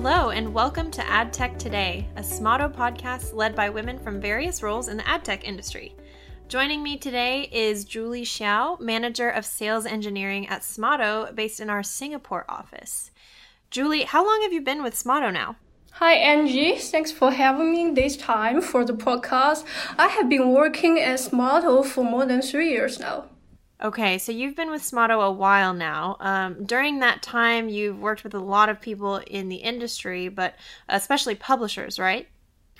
Hello, and welcome to Ad Tech Today, a Smaato podcast led by women from various roles in the ad tech industry. Joining me today is Julie Xiao, Manager of Sales Engineering at Smaato, based in our Singapore office. Julie, how long have you been with Smaato now? Hi Angie, thanks for having me this time for the podcast. I have been working at Smaato for more than three years now. Okay, so you've been with Smaato a while now. Um, during that time, you've worked with a lot of people in the industry, but especially publishers, right?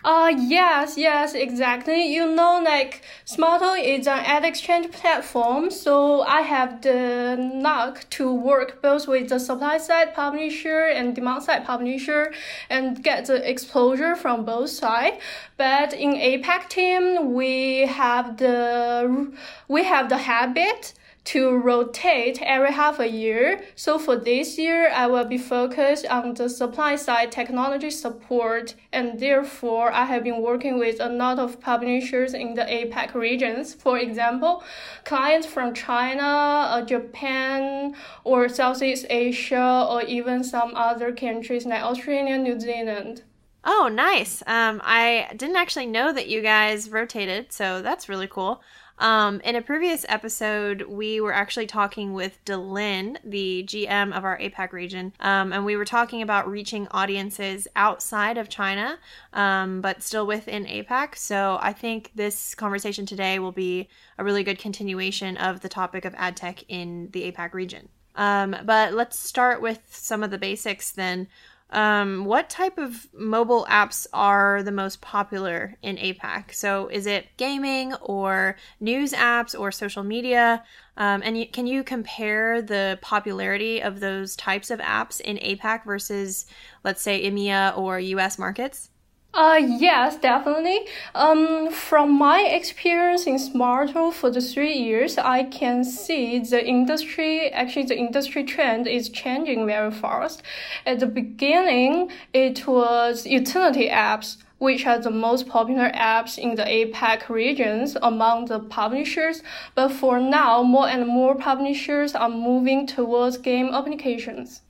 Uh, yes, yes, exactly. You know, like, Smaato is an ad exchange platform, so I have the luck to work both with the supply side publisher and demand side publisher and get the exposure from both sides. But in APAC team, we have the, we have the habit to rotate every half a year. So for this year, I will be focused on the supply side technology support, and therefore I have been working with a lot of publishers in the APAC regions. For example, clients from China, uh, Japan, or Southeast Asia, or even some other countries like Australia, New Zealand. Oh, nice. Um, I didn't actually know that you guys rotated, so that's really cool. Um, in a previous episode, we were actually talking with Delin, the GM of our APAC region, um, and we were talking about reaching audiences outside of China, um, but still within APAC. So I think this conversation today will be a really good continuation of the topic of ad tech in the APAC region. Um, but let's start with some of the basics then. Um, what type of mobile apps are the most popular in APAC? So, is it gaming or news apps or social media? Um, and can you compare the popularity of those types of apps in APAC versus, let's say, EMEA or US markets? Uh, yes, definitely. Um, from my experience in Smaato for the three years, I can see the industry, actually the industry trend is changing very fast. At the beginning, it was utility apps, which are the most popular apps in the APAC regions among the publishers. But for now, more and more publishers are moving towards game applications.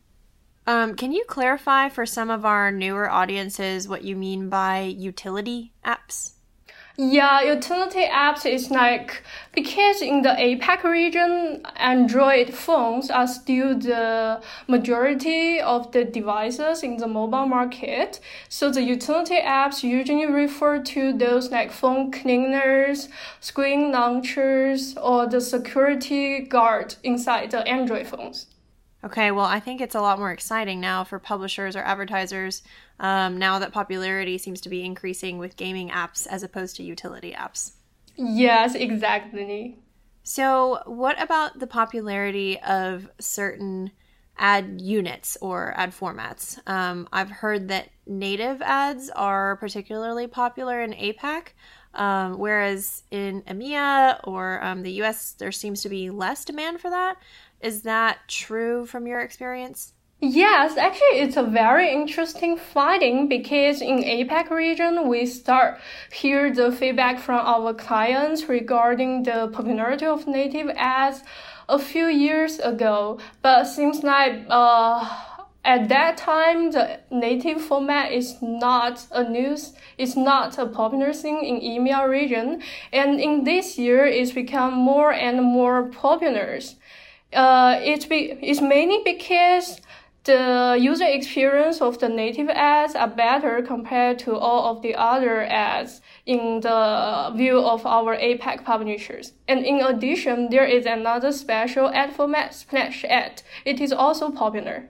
Um, can you clarify for some of our newer audiences what you mean by utility apps? Yeah, utility apps is like because in the APAC region, Android phones are still the majority of the devices in the mobile market. So the utility apps usually refer to those like phone cleaners, screen launchers, or the security guard inside the Android phones. Okay, well, I think it's a lot more exciting now for publishers or advertisers um, now that popularity seems to be increasing with gaming apps as opposed to utility apps. Yes, exactly. So, what about the popularity of certain ad units or ad formats? Um, I've heard that native ads are particularly popular in APAC, um, whereas in EMEA or um, the US, there seems to be less demand for that. Is that true from your experience? Yes, actually, it's a very interesting finding because in APAC region, we start hear the feedback from our clients regarding the popularity of native ads a few years ago. But seems like uh, at that time, the native format is not a news, it's not a popular thing in EMEA region, and in this year, it's become more and more popular. Uh, it's, be, it's mainly because the user experience of the native ads are better compared to all of the other ads in the view of our APAC publishers. And in addition, there is another special ad format, Splash Ad. It is also popular.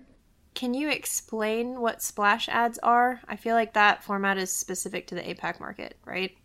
Can you explain what splash ads are? I feel like that format is specific to the APAC market, right?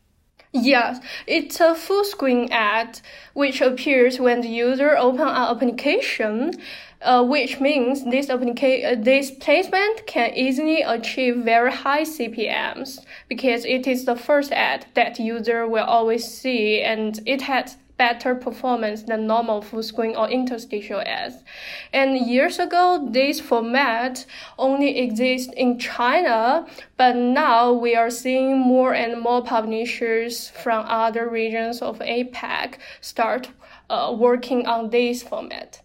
Yes, it's a full screen ad which appears when the user opens an application, uh, which means this application, uh, this placement can easily achieve very high CPMs because it is the first ad that user will always see and it has better performance than normal full screen or interstitial ads. And years ago, this format only exists in China, but now we are seeing more and more publishers from other regions of APAC start uh, working on this format.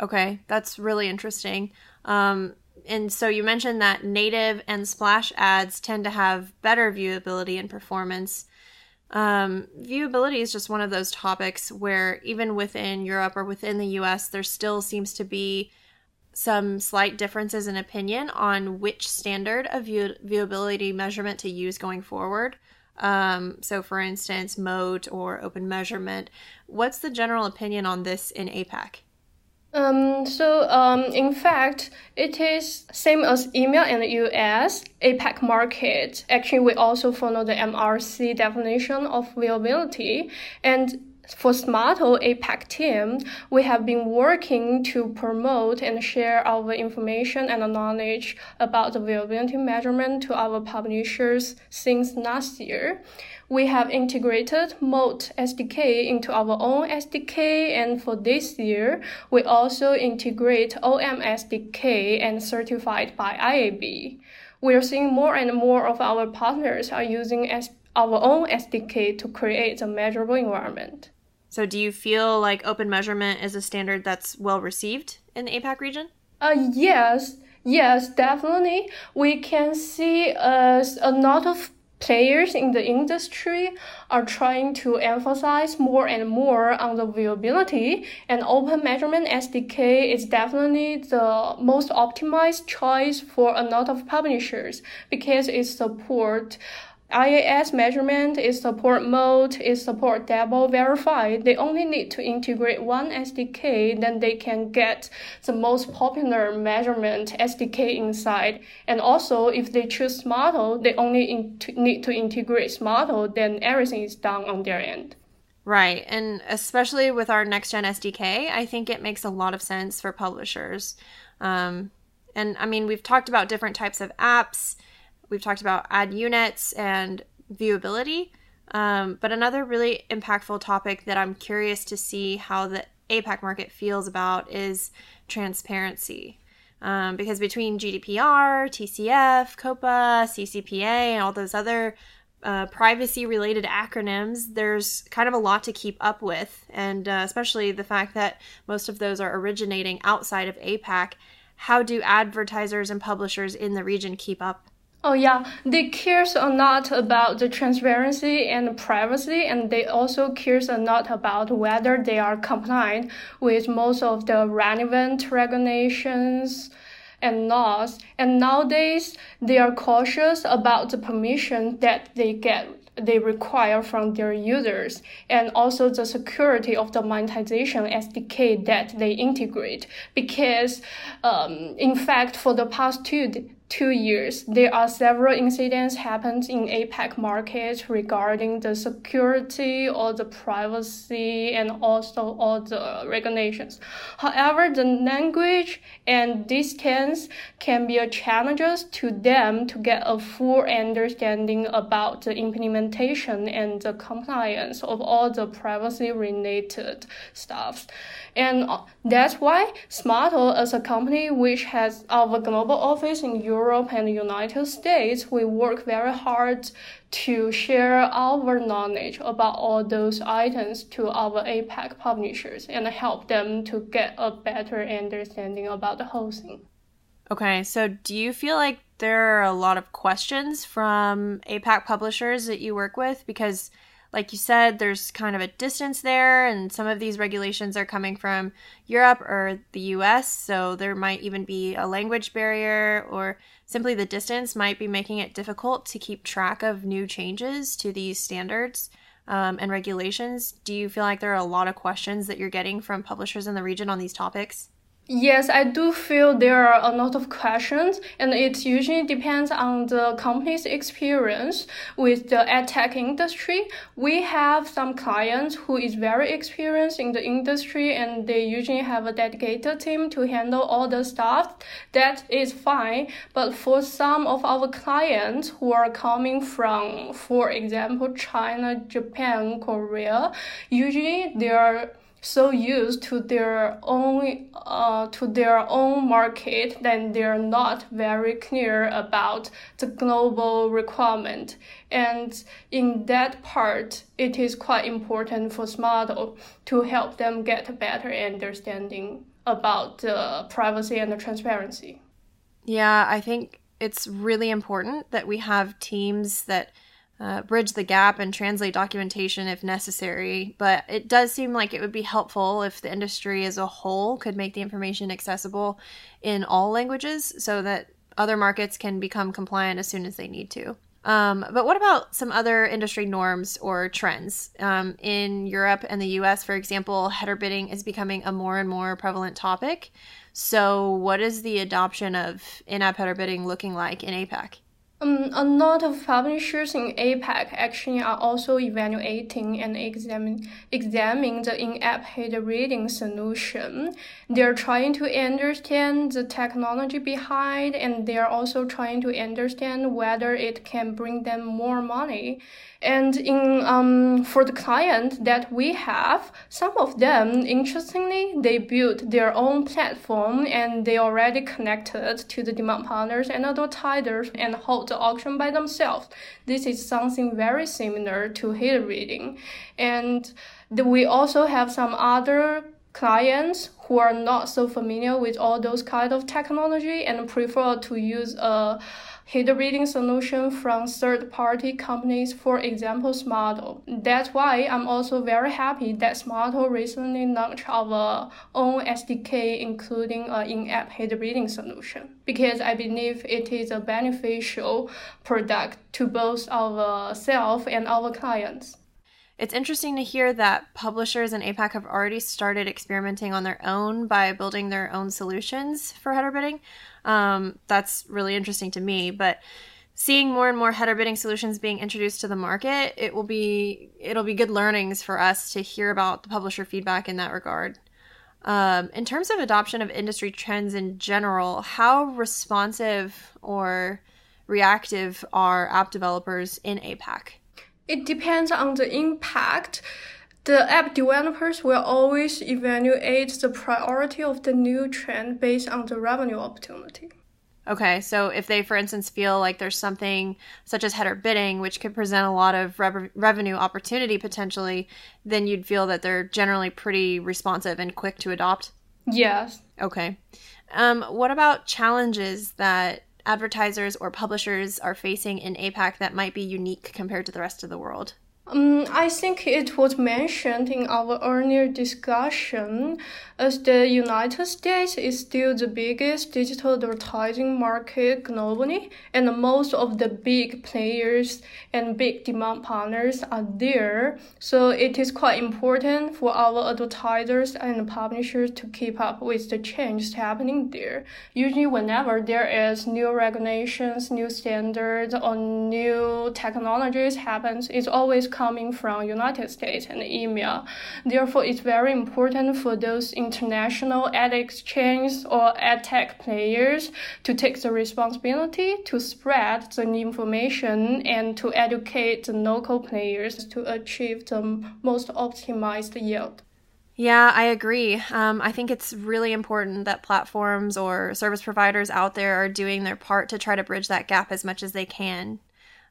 Okay, that's really interesting. Um, and so you mentioned that native and splash ads tend to have better viewability and performance. Um, viewability is just one of those topics where even within Europe or within the US, there still seems to be some slight differences in opinion on which standard of view- viewability measurement to use going forward. Um, so, for instance, Moat or open measurement. What's the general opinion on this in APAC? Um, so, um, in fact, it is same as EMEA and US, APAC market. Actually, we also follow the MRC definition of viewability, And for Smaato APAC team, we have been working to promote and share our information and knowledge about the viewability measurement to our publishers since last year we have integrated Moat SDK into our own SDK, and for this year, we also integrate OM SDK and certified by IAB. We are seeing more and more of our partners are using our own SDK to create a measurable environment. So, do you feel like open measurement is a standard that's well received in the APAC region? Uh, yes, yes, definitely. We can see uh, a lot of players in the industry are trying to emphasize more and more on the viewability and open measurement SDK is definitely the most optimized choice for a lot of publishers because it supports IAS measurement is support Moat, is support double verify. They only need to integrate one SDK, then they can get the most popular measurement SDK inside. And also, if they choose Smaato, they only need to integrate Smaato, then everything is done on their end. Right. And especially with our next gen SDK, I think it makes a lot of sense for publishers. Um, and I mean, we've talked about different types of apps we've talked about ad units and viewability. Um, but another really impactful topic that I'm curious to see how the APAC market feels about is transparency. Um, because between GDPR, TCF, COPPA, CCPA, and all those other uh, privacy related acronyms, there's kind of a lot to keep up with. And uh, especially the fact that most of those are originating outside of APAC. How do advertisers and publishers in the region keep up Oh yeah, they cares a lot about the transparency and privacy, and they also cares a lot about whether they are compliant with most of the relevant regulations and laws. And nowadays, they are cautious about the permission that they get they require from their users and also the security of the monetization SDK that they integrate because um, in fact for the past two two years, there are several incidents happened in APAC markets regarding the security or the privacy and also all the regulations. However, the language and distance can be a challenges to them to get a full understanding about the implementation and the compliance of all the privacy related stuff. And uh, that's why Smaato, as a company which has our global office in Europe and the United States, we work very hard to share our knowledge about all those items to our APAC publishers and help them to get a better understanding about the whole thing. Okay, so do you feel like there are a lot of questions from APAC publishers that you work with? Because like you said, there's kind of a distance there, and some of these regulations are coming from Europe or the US, so there might even be a language barrier, or simply the distance might be making it difficult to keep track of new changes to these standards um, and regulations. Do you feel like there are a lot of questions that you're getting from publishers in the region on these topics? Yes, I do feel there are a lot of questions, and it usually depends on the company's experience with the ad tech industry. We have some clients who is very experienced in the industry, and they usually have a dedicated team to handle all the stuff. That is fine, but for some of our clients who are coming from, for example, China, Japan, Korea, usually they are so used to their own uh, to their own market then they're not very clear about the global requirement. And in that part it is quite important for Smaato to help them get a better understanding about the privacy and transparency. Yeah, I think it's really important that we have teams that uh, bridge the gap and translate documentation if necessary. But it does seem like it would be helpful if the industry as a whole could make the information accessible in all languages so that other markets can become compliant as soon as they need to. Um, but what about some other industry norms or trends? Um, in Europe and the US, for example, header bidding is becoming a more and more prevalent topic. So, what is the adoption of in app header bidding looking like in APAC? Um, a lot of publishers in APAC actually are also evaluating and examining the in-app header bidding solution. They're trying to understand the technology behind and they're also trying to understand whether it can bring them more money. And in um, for the client that we have, some of them, interestingly, they built their own platform and they already connected to the demand partners and advertisers and hold the auction by themselves. This is something very similar to header bidding. And we also have some other clients who are not so familiar with all those kind of technology and prefer to use a header bidding solution from third-party companies, for example, Smaato. That's why I'm also very happy that Smaato recently launched our own SDK, including an in-app header bidding solution, because I believe it is a beneficial product to both ourselves and our clients. It's interesting to hear that publishers in APAC have already started experimenting on their own by building their own solutions for header bidding. Um, that's really interesting to me, but seeing more and more header bidding solutions being introduced to the market, it will be it'll be good learnings for us to hear about the publisher feedback in that regard. Um, in terms of adoption of industry trends in general, how responsive or reactive are app developers in APAC? It depends on the impact. The app developers will always evaluate the priority of the new trend based on the revenue opportunity. Okay, so if they, for instance, feel like there's something such as header bidding, which could present a lot of rev- revenue opportunity potentially, then you'd feel that they're generally pretty responsive and quick to adopt? Yes. Okay. Um, what about challenges that advertisers or publishers are facing in APAC that might be unique compared to the rest of the world? Um, I think it was mentioned in our earlier discussion as the United States is still the biggest digital advertising market globally, and most of the big players and big demand partners are there. So it is quite important for our advertisers and publishers to keep up with the changes happening there. Usually, whenever there is new regulations, new standards, or new technologies happens, it's always coming from United States and EMEA. Therefore, it's very important for those international ad exchange or ad tech players to take the responsibility to spread the information and to educate the local players to achieve the most optimized yield. Yeah, I agree. Um, I think it's really important that platforms or service providers out there are doing their part to try to bridge that gap as much as they can.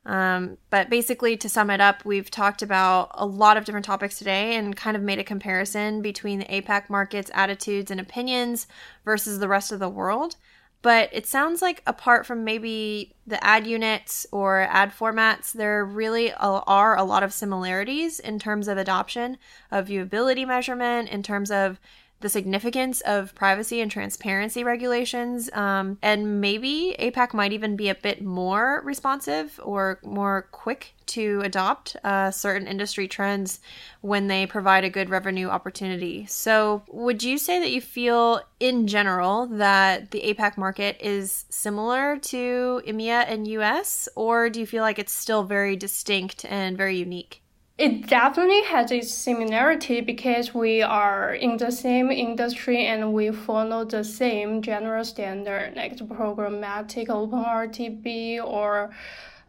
Um, but basically, to sum it up, we've talked about a lot of different topics today and kind of made a comparison between the APAC market's attitudes and opinions versus the rest of the world. But it sounds like, apart from maybe the ad units or ad formats, there really are a lot of similarities in terms of adoption of viewability measurement, in terms of the significance of privacy and transparency regulations. Um, and maybe APAC might even be a bit more responsive or more quick to adopt uh, certain industry trends when they provide a good revenue opportunity. So, would you say that you feel in general that the APAC market is similar to EMEA and US, or do you feel like it's still very distinct and very unique? It definitely has its similarity because we are in the same industry and we follow the same general standard like the programmatic OpenRTB or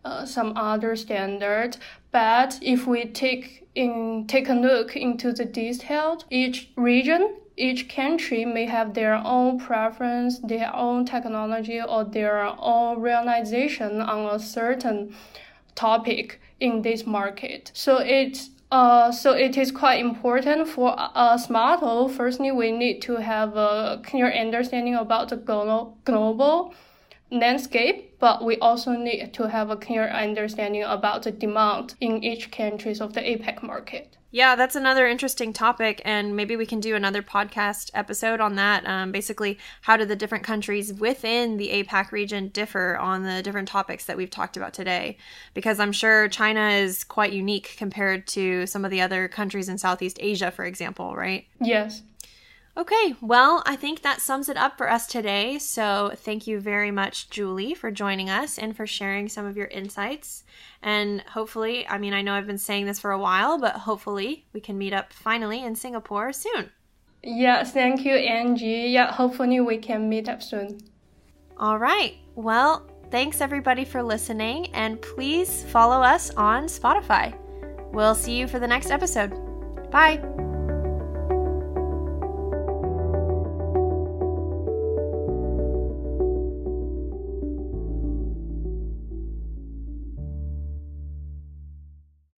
uh, some other standard. But if we take in take a look into the details, each region each country may have their own preference, their own technology, or their own realization on a certain topic in this market. So it's uh, so it is quite important for us Smaato. Firstly, we need to have a clear understanding about the global global landscape, but we also need to have a clear understanding about the demand in each countries of the APAC market. Yeah, that's another interesting topic, and maybe we can do another podcast episode on that. Um, basically, how do the different countries within the APAC region differ on the different topics that we've talked about today? Because I'm sure China is quite unique compared to some of the other countries in Southeast Asia, for example, right? Yes. Okay, well, I think that sums it up for us today. So, thank you very much, Julie, for joining us and for sharing some of your insights. And hopefully, I mean, I know I've been saying this for a while, but hopefully, we can meet up finally in Singapore soon. Yeah, thank you, Angie. Yeah, hopefully, we can meet up soon. All right. Well, thanks everybody for listening, and please follow us on Spotify. We'll see you for the next episode. Bye.